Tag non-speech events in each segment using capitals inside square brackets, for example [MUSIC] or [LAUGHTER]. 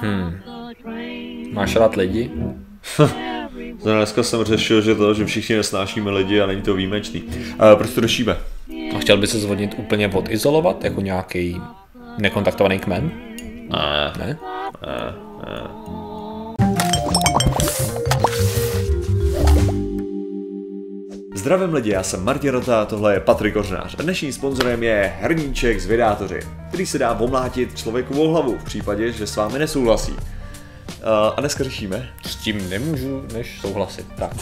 Hmm. Máš rád lidi? [LAUGHS] No, dneska jsem řešil, že to, že všichni nesnášíme lidi a není to výjimečný. A proč to řešíme? A chtěl by se zvodnit úplně odizolovat, jako nějaký nekontaktovaný kmen? Ne. Ne? Ne, ne. Zdravím lidi, já jsem Martin Rota, tohle je Patrik Kořnář a dnešním sponzorem je Hrníček z Vydátoři, který se dá omlátit člověku o hlavu v případě, že s vámi nesouhlasí. Uh, a dneska řešíme. S tím nemůžu než souhlasit. Tak.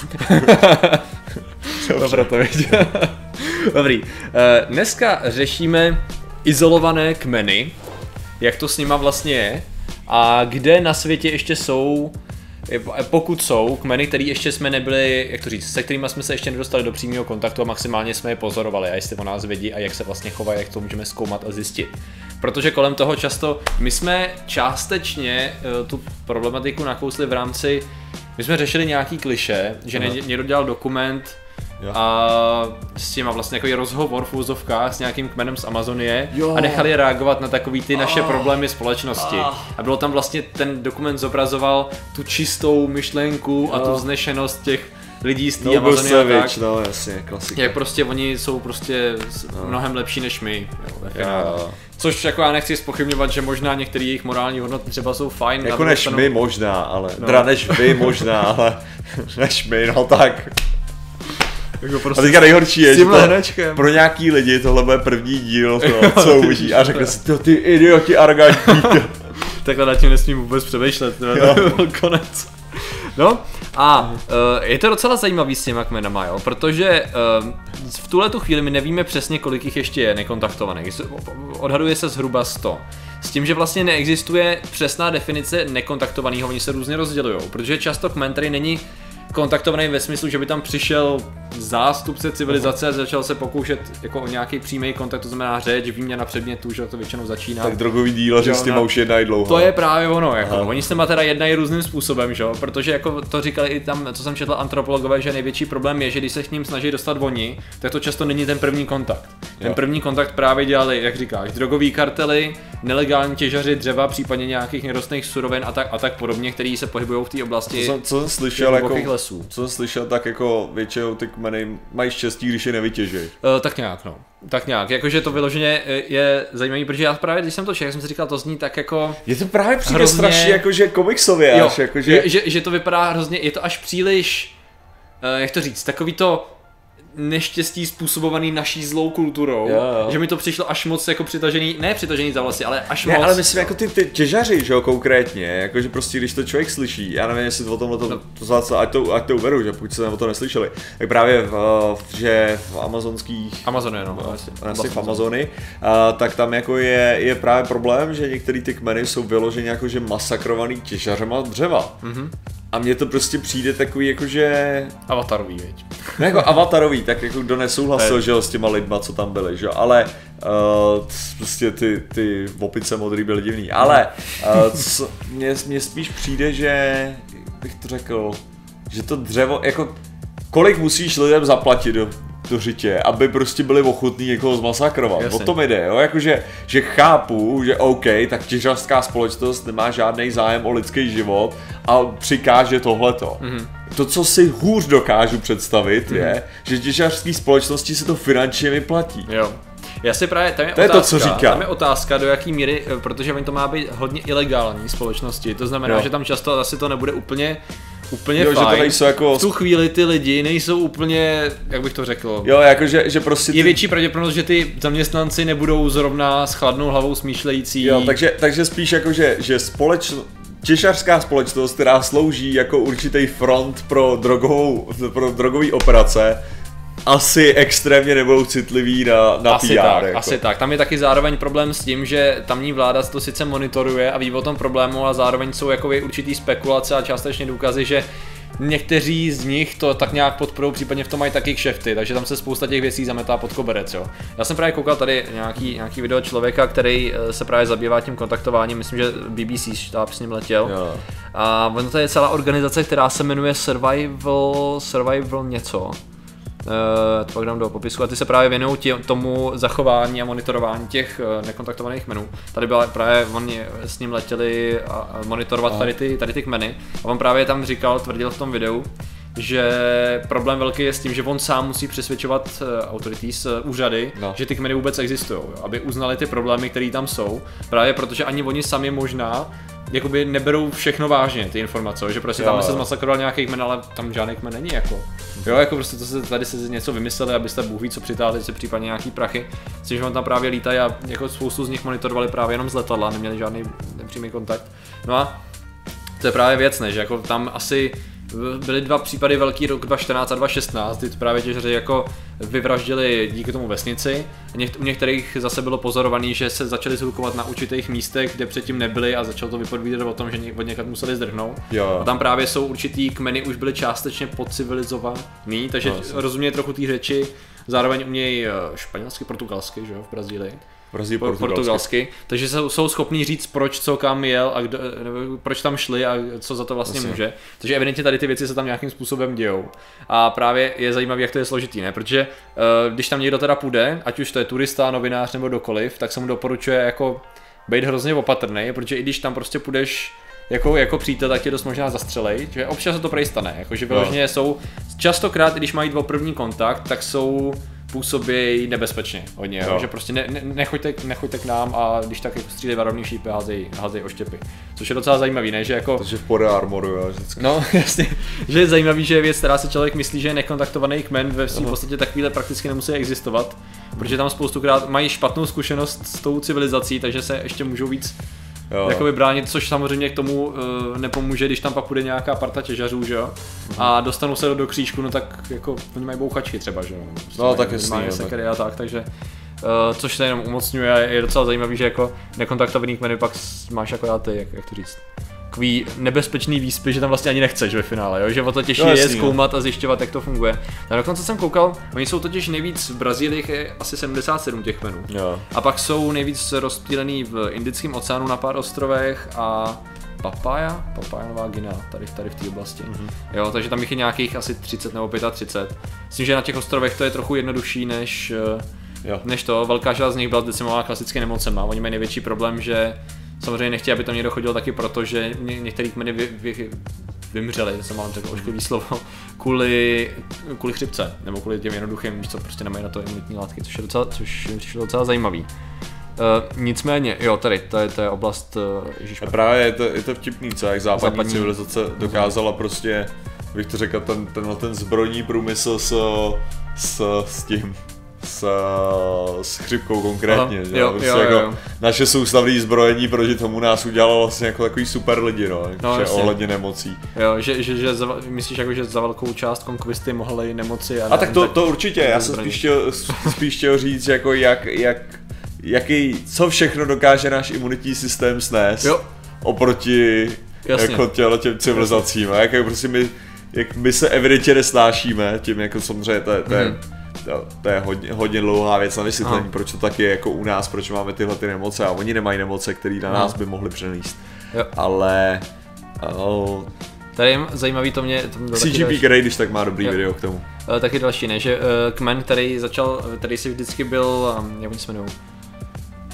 [LAUGHS] Dobře to vidět. [LAUGHS] Dobrý. Eh, Dneska řešíme izolované kmeny, jak to s nima vlastně je a kde na světě ještě jsou eh, pokud jsou kmeny, které ještě jsme nebyli, jak to říct, se kterými jsme se ještě nedostali do přímého kontaktu a maximálně jsme je pozorovali a jestli o nás vědí a jak se vlastně chovají, jak to můžeme zkoumat a zjistit. Protože kolem toho často, my jsme částečně eh, tu problematiku nakousli v rámci, my jsme řešili nějaký kliše, že Aha. někdo dělal dokument Jo. a s těma vlastně takový rozhovor v úzovkách s nějakým kmenem z Amazonie Jo. a nechali reagovat na takový ty naše Ah. problémy společnosti. Ah. A bylo tam vlastně, ten dokument zobrazoval tu čistou myšlenku a Jo. tu vznešenost těch lidí z té Noble Amazonie a tak. Savage, no jasně, klasika. Jak prostě oni jsou prostě s- mnohem lepší než my. Jo, ve finále. Jo. Což jako já nechci spochybňovat, že možná některé jejich morální hodnoty třeba jsou fajn. Jako než stranu- my možná, ale, No. no. teda než vy možná, ale [LAUGHS] než my, no tak. Jako A prostě teďka nejhorší je, že to, pro nějaký lidi tohle bude první díl, to, [LAUGHS] co uvidí. A řekne si, to ty idioti arrogantní. [LAUGHS] Takhle nad tím nesmím vůbec přemýšlet, to [LAUGHS] konec. No a uh, je to docela zajímavý s těma kmenama, jo, protože uh, v tuhle tu chvíli my nevíme přesně, kolik jich ještě je nekontaktovaných. Odhaduje se zhruba 100. S tím, že vlastně neexistuje přesná definice nekontaktovaného, oni se různě rozdělují, protože často kmen tady není kontaktovaný ve smyslu, že by tam přišel zástupce civilizace a začal se pokoušet jako o nějaký přímý kontakt, to znamená řeč, výměna předmětů, že to většinou začíná. tak drogový díleři Jo, s tím no. už jednají dlouho. To je právě ono, jako. Aha. Oni s těma teda jednají různým způsobem, že jo? Protože jako to říkali i tam, co jsem četl antropologové, že největší problém je, že když se k ním snaží dostat oni, tak to často není ten první kontakt. Ten Jo. první kontakt právě dělali, jak říkáš, drogový kartely, nelegální těžaři dřeva, případně nějakých nerostných surovin a tak, a tak podobně, který se pohybují v té Co oblasti jsem, co jsem slyšel, jako, lesů. co jsem slyšel, tak jako většinou ty kmeny mají štěstí, když je nevytěží. Uh, tak nějak, no. Tak nějak, jakože to vyloženě eh, je zajímavý, protože já právě, když jsem to čekal, jsem si říkal, to zní tak jako... Je to právě přijde Hrozně- strašně jakože komiksově Jo, až, jakože... že, že, že to vypadá hrozně, je to až příliš, uh, jak to říct, takový to neštěstí způsobovaný naší zlou kulturou, Jo, jo. že mi to přišlo až moc jako přitažený, ne přitažený za vlasy, ale až Ne, moc. ale myslím jako ty, ty těžaři, že jo, konkrétně, jakože prostě když to člověk slyší, já nevím, jestli o tomhle to, No. to, to ať, to, ať to uvedu, že pokud jste o to neslyšeli, tak právě v, v, že v amazonských Amazonie, no. asi. asi v Amazony, a, tak tam jako je, je právě problém, že některé ty kmeny jsou vyloženě jakože masakrovaný těžařema dřeva. Mhm. A mně to prostě přijde takový jakože, Avatarový, věď. no jako avatarový, tak jako kdo nesouhlasil, Ne. že jo, s těma lidma, co tam byli, že jo, ale uh, prostě ty, ty opice modrý byly divný, ale uh, co, mně, mně spíš přijde, že, bych to řekl, že to dřevo, jako kolik musíš lidem zaplatit do, do řitě, aby prostě byli ochotní někoho zmasakrovat. Jasně. O tom jde, jo? Jakože, že chápu, že OK, tak těžařská společnost nemá žádný zájem o lidský život a přikáže tohleto. Mhm. Mm-hmm. To, co si hůř dokážu představit, mm-hmm. je, že těžařské společnosti se to finančně vyplatí. Jo. Já si právě, tam je, To je to, otázka, co říkám. Tam je otázka, do jaký míry, eh, protože oni to má být hodně ilegální společnosti, to znamená, Jo. že tam často asi to nebude úplně, úplně Jo, že fajn. to nejsou jako... V tu chvíli ty lidi nejsou úplně, jak bych to řekl, Jo, jakože, že prostě... je větší pravděpodobnost, že ty zaměstnanci nebudou zrovna s chladnou hlavou smýšlející. Jo, takže, takže spíš jako, že, že společno, těžařská společnost, která slouží jako určitý front pro, drogovou, pro drogové operace, asi extrémně nebudou citliví na, na asi PR. tak, jako. asi tak. Tam je taky zároveň problém s tím, že tamní vláda to sice monitoruje a ví o tom problému, a zároveň jsou jakoby určitý spekulace a částečně důkazy, že někteří z nich to tak nějak podporují, případně v tom mají taky kšefty, takže tam se spousta těch věcí zametá pod koberec. Jo. Já jsem právě koukal tady nějaký, nějaký video člověka, který eh, se právě zabývá tím kontaktováním, myslím, že BBC štáb s ním letěl. Jo. A ono to je celá organizace, která se jmenuje Survival, Survival něco. Uh, to pak dám do popisku a ty se právě věnují tě, tomu zachování a monitorování těch uh, nekontaktovaných menů. Tady byla právě, oni s ním letěli a, a monitorovat tady ty, tady ty kmeny a on právě tam říkal, tvrdil v tom videu, že problém velký je s tím, že on sám musí přesvědčovat uh, authorities, uh, úřady, no. že ty kmeny vůbec existují, aby uznali ty problémy, které tam jsou. Právě protože ani oni sami možná jakoby neberou všechno vážně, ty informace, že prostě jo. tam se zmasakroval nějaký kmen, ale tam žádný kmen není jako. Jo, jako prostě to se, tady se něco vymysleli, abyste Bůh ví, co přitáhli si případně nějaký prachy. Že on tam právě lítá a jako spoustu z nich monitorovali právě jenom z letadla, neměli žádný nepřímý kontakt. No a to je právě věc, ne, že jako tam asi byly dva případy velký rok 2014 a 2016, kdy právě těžaři jako vyvraždili díky tomu vesnici. U některých zase bylo pozorovaný, že se začali zhlukovat na určitých místech, kde předtím nebyli a začalo to vypovídat o tom, že od někad museli zdrhnout. Jo. A tam právě jsou určitý kmeny už byly částečně podcivilizovaný, takže no, rozumějí trochu té řeči, zároveň umějí eh, španělsky, portugalsky, že jo, v Brazílii. Brazílii portugalsky. portugalsky. Takže jsou, jsou schopní říct, proč co kam jel a kdo, nebo proč tam šli a co za to vlastně Asi. může. Takže evidentně tady ty věci se tam nějakým způsobem dějou. A právě je zajímavé, jak to je složitý, ne? Protože uh, když tam někdo teda půjde, ať už to je turista, novinář nebo dokoliv, tak se mu doporučuje jako být hrozně opatrný, protože i když tam prostě půjdeš jako, jako přítel, tak tě dost možná zastřelej, že občas se to prej stane, jakože vyloženě no. jsou, častokrát, když mají dva první kontakt, tak jsou působí nebezpečně hodně, jo. že prostě ne, ne, nechoďte, nechoďte k nám a když tak jako střílej varovný šípy, házej, házej oštěpy. Což je docela zajímavý, ne? Že jako... Takže v pode armoru, jo, vždycky. No, [LAUGHS] jasně. Že je zajímavý, že je věc, která se člověk myslí, že je nekontaktovaný kmen, ve v podstatě takovýhle prakticky nemusí existovat, protože tam spoustukrát mají špatnou zkušenost s tou civilizací, takže se ještě můžou víc jo. jakoby bránit, což samozřejmě k tomu uh, nepomůže, když tam pak bude nějaká parta těžařů, že jo, mhm. a dostanou se do, do křížku, no tak jako oni mají bouchačky třeba, že jo. Prostě no tak jasný, mají sekery a tak, takže Uh, což se jenom umocňuje a je docela zajímavý, že jako nekontaktovaný kmeny pak máš jako ty, jak, jak to říct, takový nebezpečný výspy, že tam vlastně ani nechceš ve finále, jo? že o to těžší no, je zkoumat a zjišťovat, jak to funguje. A dokonce jsem koukal, oni jsou totiž nejvíc v Brazílii je asi 77 těch kmenů. Jo. A pak jsou nejvíc rozptýlený v Indickém oceánu na pár ostrovech a Papaja, Papaja Nová Gina, tady, tady v té oblasti. Mm-hmm. Jo, takže tam jich je nějakých asi 30 nebo 35. Myslím, že na těch ostrovech to je trochu jednodušší než, jo. než to. Velká část z nich byla decimována klasicky nemocema. Oni mají největší problém, že Samozřejmě nechtějí, aby tam někdo chodil taky proto, že ně, některý kmeny vy, vy, vymřeli, to jsem mám řekl ošklivý slovo, kvůli, kvůli chřipce, nebo kvůli těm jednoduchým, co prostě nemají na to imunitní látky, což je docela, což je přišlo docela zajímavý. Uh, nicméně, jo, tady, to je, to je oblast, uh, ježišmar. Právě je to, je to vtipný, co jak západní, západní civilizace dokázala prostě, bych to řekl, ten, ten, ten zbrojní průmysl s, s, s tím, s, s chřipkou konkrétně, Aha, že? Jo, prostě jo, jako jo. Naše soustavné zbrojení proti tomu nás udělalo vlastně jako takový super lidi, no, no že ohledně nemocí. Jo, že, že, že za, myslíš jako, že za velkou část konkvisty mohly nemoci a, a tak to, tak to určitě, já jsem spíš chtěl, spíš chtěl říct, jako jak, jak, jaký, co všechno dokáže náš imunitní systém snést jo. oproti Jasně. jako těle těm civilizacím, jak, jak prostě my, jak my se evidentně nesnášíme, tím jako samozřejmě to je, to je mm to, to je hodně, hodně dlouhá věc na vysvětlení, no. proč to tak je jako u nás, proč máme tyhle ty nemoce a oni nemají nemoce, které na nás no. by mohli přenést. Ale... Oh, Tady je zajímavý to mě... To mě CGP Grey, když tak má dobrý jo. video k tomu. Uh, taky další, ne, že uh, kmen, který začal, který si vždycky byl, um, jak oni se jmenují?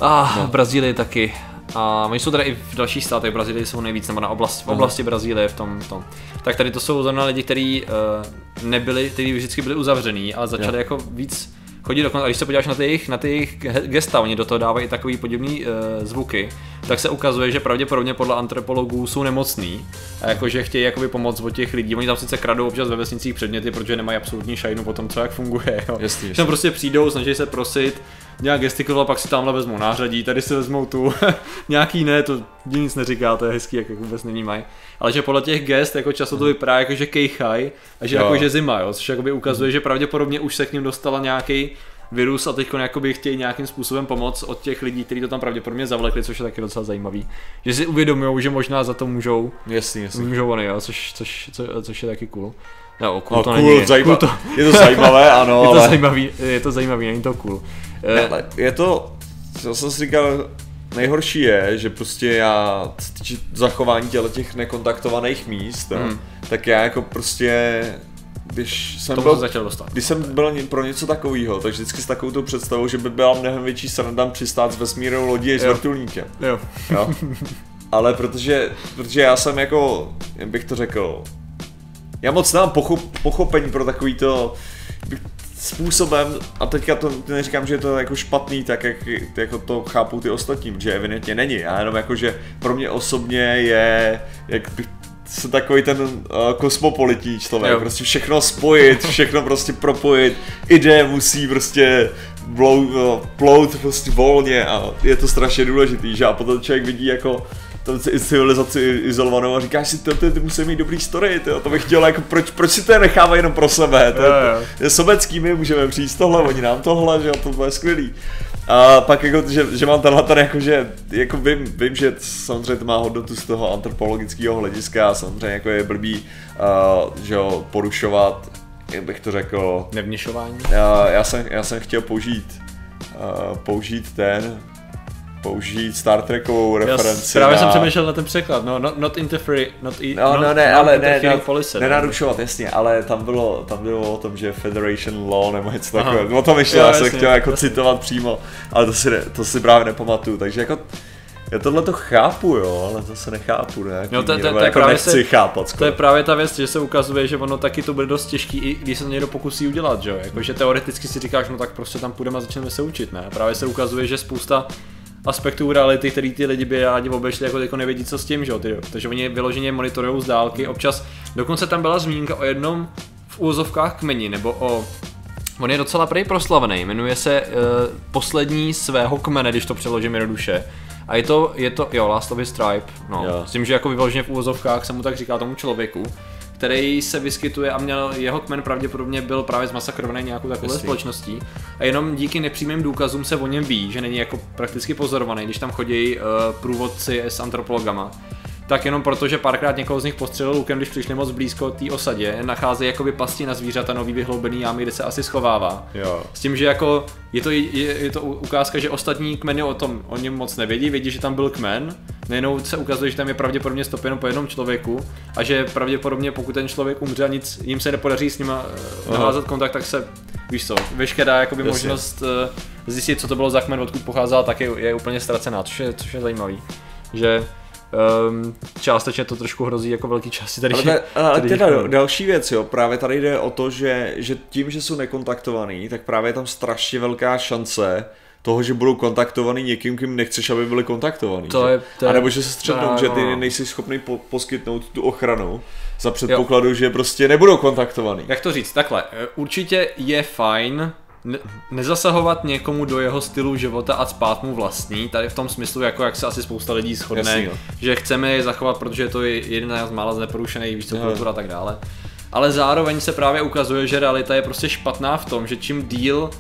Ah, no. v Brazílii taky. A oni jsou tady i v dalších státech, v Brazílii jsou nejvíc, nebo na oblast, v oblasti Brazílie v tom, tom. Tak tady to jsou zrovna lidi, kteří uh, nebyli, kteří vždycky byli uzavřený, ale začali yeah. jako víc chodit dokonce, a když se podíváš na ty jejich, na ty jejich gesta, oni do toho dávají takový podobný uh, zvuky, tak se ukazuje, že pravděpodobně podle antropologů jsou nemocný a jakože chtějí jakoby pomoct od těch lidí. Oni tam sice kradou občas ve vesnicích předměty, protože nemají absolutní šajnu po tom, co jak funguje. Jo. Jasný, jasný. Tam prostě přijdou, snaží se prosit, nějak gestikuloval, pak si tamhle vezmou nářadí, tady si vezmou tu, [LAUGHS] nějaký ne, to nic neříká, to je hezký, jak vůbec nevnímají. Ale že podle těch gest jako často to vypadá jako, že kejchaj a že jako, že zima, jo, což jakoby ukazuje, že pravděpodobně už se k ním dostala nějaký virus a teď jakoby chtějí nějakým způsobem pomoct od těch lidí, kteří to tam pravděpodobně zavlekli, což je taky docela zajímavý. Že si uvědomují, že možná za to můžou, jasný, jasný. můžou oni, jo, což, což, co, což je taky cool. No, cool no, to cool, není. Zajímav... Cool to... Je to zajímavé, [LAUGHS] ano, je to ale... zajímavý, je to zajímavý, není to cool. Ne, ale je to, co jsem si říkal, nejhorší je, že prostě já zachování těle těch nekontaktovaných míst, hmm. tak já jako prostě když jsem Tomu byl, začal dostat. když jsem byl pro něco takového, tak vždycky s takovou tu představou, že by byla mnohem větší sranda přistát s vesmírnou lodí s Jo. vrtulníkem. Jo. Jo. Ale protože, protože já jsem jako, jak bych to řekl, já moc nemám pochop, pochopení pro takový to způsobem, a teďka to neříkám, že je to jako špatný, tak jak jako to chápou ty ostatní, že evidentně není. Já jenom jako, že pro mě osobně je, jak bych jsem takový ten uh, kosmopolitní člověk, Jo. prostě všechno spojit, všechno prostě propojit, ide musí prostě blou, uh, plout prostě volně a je to strašně důležitý, že? A potom člověk vidí jako tam si civilizaci izolovanou a říkáš si, ty, ty, ty musí mít dobrý story, tyjo, to bych chtěl, jako proč, proč si to je nechávají jenom pro sebe, to, je, to je sobecký, my můžeme přijít tohle, oni nám tohle, že jo, to bude skvělý. A pak jako, že, že mám tenhle ten jako, že jako vím, vím, že samozřejmě to má hodnotu z toho antropologického hlediska a samozřejmě jako je blbý, uh, že jo, porušovat, jak bych to řekl, Nevněšování. já, já, jsem, já jsem chtěl použít, uh, použít ten, použít Star Trekovou Já referenci s- právě na... jsem přemýšlel na ten překlad, no, not, not interfere, not, i, No, not, no, ne, not ale ne, ne, policy, no. nenarušovat, jasně, ale tam bylo, tam bylo o tom, že Federation Law nebo něco takového, o tom ještě Jo, já jsem chtěl jako jasně. citovat přímo, ale to si, ne, to si právě nepamatuju, takže jako já tohle to chápu, jo, ale to se nechápu, ne? Jo, to- to- to je jako právě nechci se- chápat To je právě ta věc, že se ukazuje, že ono taky to bude dost těžký, i když se to někdo pokusí udělat, že jo? Jakože teoreticky si říkáš, no tak prostě tam půjdeme a začneme se učit, ne? Právě se ukazuje, že spousta aspektů reality, který ty lidi by rádi obešli, jako teďko nevědí, co s tím, že jo? Ty, takže oni vyloženě monitorují z dálky, občas, dokonce tam byla zmínka o jednom v úvozovkách kmeni, nebo o On je docela prej proslavený, jmenuje se uh, poslední svého kmene, když to přeložím jednoduše. A je to, je to, jo, Last of His Tribe, no. Jo. S tím, že jako vyloženě v úvozovkách se mu tak říká tomu člověku, který se vyskytuje a měl, jeho kmen pravděpodobně byl právě zmasakrovaný nějakou takovou společností. A jenom díky nepřímým důkazům se o něm ví, že není jako prakticky pozorovaný, když tam chodí uh, průvodci s antropologama. Tak jenom proto, že párkrát někoho z nich postřelil lukem, když přišli moc blízko té osadě, nacházejí jakoby pasti na zvířata nový vyhloubený jámy, kde se asi schovává. Jo. S tím, že jako je to, je, je to ukázka, že ostatní kmeny o tom o něm moc nevědí, vědí, že tam byl kmen, najednou se ukazuje, že tam je pravděpodobně stop jenom po jednom člověku a že pravděpodobně pokud ten člověk umře a nic jim se nepodaří s nima uh, navázat kontakt, tak se, víš co, veškerá jakoby Jasně. možnost uh, zjistit, co to bylo za kmen, odkud pocházela, tak je, je úplně ztracená, což je, což je zajímavý. Že um, částečně to trošku hrozí jako velký části tady. Ale, te, ale tady teda těch- další věc, jo, právě tady jde o to, že, že tím, že jsou nekontaktovaný, tak právě je tam strašně velká šance toho, že budou kontaktovaný někým, kým nechceš, aby byli kontaktovaný. To že? je- to je- A nebo že se střetnou, to- že ty no. nejsi schopný po, poskytnout tu ochranu za předpokladu, že prostě nebudou kontaktovaný. Jak to říct? Takhle, eh, určitě je fajn ne- nezasahovat někomu do jeho stylu života a spát mu vlastní, tady v tom smyslu, jako jak se asi spousta lidí shodne, Jasný, no. že chceme je zachovat, protože to je jedna z mála z neporušených, Aha. kultura a tak dále. Ale zároveň se právě ukazuje, že realita je prostě špatná v tom, že čím díl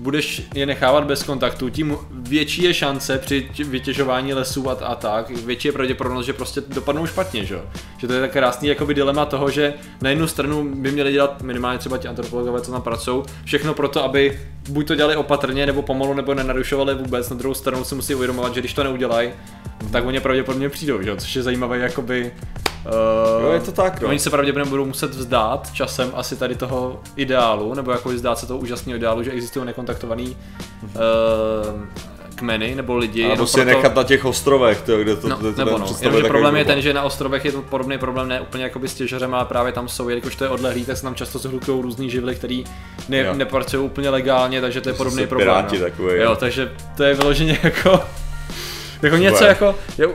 budeš je nechávat bez kontaktu, tím větší je šance při tě- vytěžování lesů a, a tak, větší je pravděpodobnost, že prostě dopadnou špatně, že jo. Že to je tak krásný jakoby dilema toho, že na jednu stranu by měli dělat minimálně třeba ti antropologové, co tam pracují, všechno pro to, aby buď to dělali opatrně, nebo pomalu, nebo nenarušovali vůbec. Na druhou stranu si musí uvědomovat, že když to neudělají, tak oni pravděpodobně přijdou, že jo, což je zajímavé jakoby Uh, Jo, je to tak, no. Oni se pravděpodobně budou muset vzdát časem asi tady toho ideálu, nebo jako vzdát se toho úžasného ideálu, že existují nekontaktovaný uh, kmeny nebo lidi. A prostě proto- nechat na těch ostrovech, to, kde to, No, kde to nebo no, jenomže problém je problém. ten, že na ostrovech je to podobný problém, ne úplně jakoby s těžařem, ale právě tam jsou, jelikož to je odlehlý, tak se tam často zhlukují různý živly, který ne, Jo. nepracují úplně legálně, takže to je podobný jsou problém. piráti no. takový, jo, jo. takže to je vyloženě jako jako něco Super. jako, je,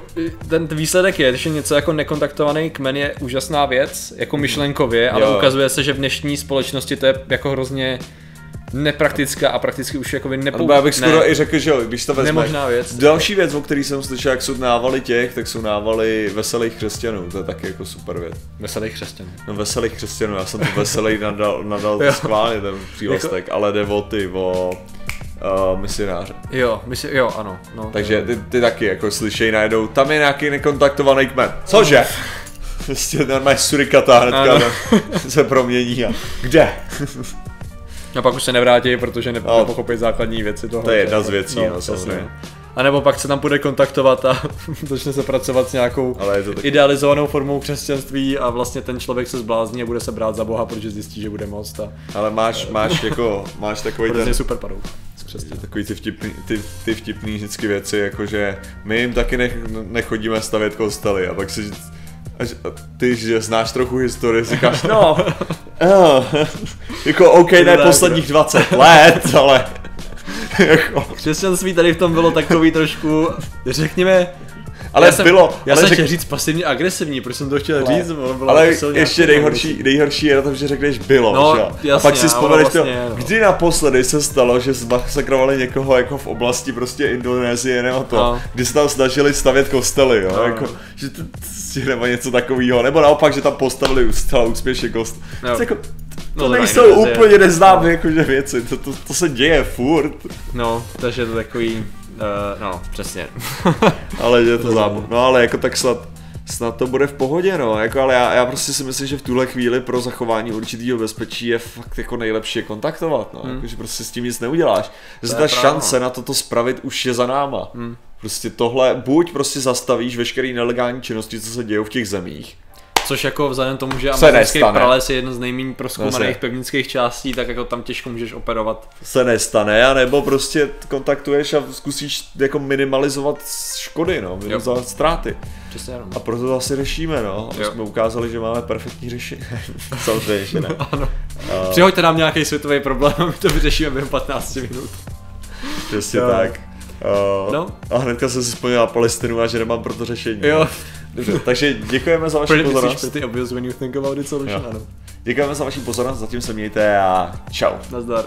ten výsledek je, že něco jako nekontaktovaný kmen je úžasná věc, jako myšlenkově, ale Jo. ukazuje se, že v dnešní společnosti to je jako hrozně nepraktická a prakticky už jakoby nepou... Já bych skoro ne, i řekl, že jo, když to vezmeš. nemožná věc. Další věc, o který jsem slyšel, jak jsou návaly těch, tak jsou návaly veselých křesťanů, to je taky jako super věc. Veselých křesťanů. No veselých křesťanů, já jsem to veselý nadal, nadal [LAUGHS] schválně ten přívlastek, ale jde o ty, o uh, misionáře. Jo, myslím, jo, ano. No, Takže ty, ty taky jako slyšej najednou, tam je nějaký nekontaktovaný kmen. Cože? [LAUGHS] Prostě normálně surikata hnedka [LAUGHS] se promění a kde? A pak už se nevrátí, protože ne, No. nepochopí základní věci toho. To je jedna z věcí, no, jasně, samozřejmě. A nebo pak se tam bude kontaktovat a [LAUGHS] začne se pracovat s nějakou Ale je to tak- idealizovanou formou křesťanství a vlastně ten člověk se zblázní a bude se brát za boha, protože zjistí, že bude moc a Ale máš, máš jako, máš takový ten, super padou. Křesťanstvím. takový ty vtipný, ty, ty vtipný vždycky věci, jakože my jim taky nech, nechodíme stavět kostely a pak si až, a ty, že znáš trochu historii, říkáš, no, uh, [LAUGHS] jako OK, ne posledních 20 let, ale [LAUGHS] jako, Křesťanství tady v tom bylo takový trošku, řekněme, ale já jsem, bylo, já ale jsem řek- chtěl říct pasivně agresivní, proč jsem to chtěl Ale- říct, bylo ale ještě nejhorší, nejhorší je na tom, že řekneš bylo, No, že? jo? a jasně, pak si vzpomeneš to, vlastně, no. kdy naposledy se stalo, že zmasakrovali někoho jako v oblasti prostě Indonésie nebo to, No. kdy se tam snažili stavět kostely, jo, No. jako, že to, to, nebo něco takového, nebo naopak, že tam postavili zcela úspěšně kost. Jo. To, jako, No, to to nejsou úplně neznámé jakože věci, to, to, to, se děje furt, No, takže je to takový, uh, no, přesně. [LAUGHS] ale je to zábavné. No ale jako tak snad, snad to bude v pohodě, no, jako, ale já, já prostě si myslím, že v tuhle chvíli pro zachování určitého bezpečí je fakt jako nejlepší je kontaktovat, no, hmm. jako, že prostě s tím nic neuděláš. Že ta pravda, šance na toto spravit už je za náma. Hmm. Prostě tohle, buď prostě zastavíš veškeré nelegální činnosti, co se dějí v těch zemích, Což jako vzhledem tomu, že amazonský nestane. prales je jeden z nejméně proskoumaných pevnických částí, tak jako tam těžko můžeš operovat. se nestane, anebo prostě kontaktuješ a zkusíš jako minimalizovat škody, no, minimalizovat ztráty. Přesně jenom. A proto to asi řešíme, no. Jo. jsme ukázali, že máme perfektní řešení. [LAUGHS] Samozřejmě, že ne. [LAUGHS] Ano. A- Přihoďte nám nějaký světový problém a my to vyřešíme během 15 minut. Přesně Jo. tak. Uh, No. A hnedka jsem si vzpomněl na Palestinu a že nemám pro to řešení. Jo. Dobře, takže děkujeme za vaši pozornost. pretty obvious when you think about it solution, ano. Děkujeme za vaši pozornost, zatím se mějte a čau. Nazdar.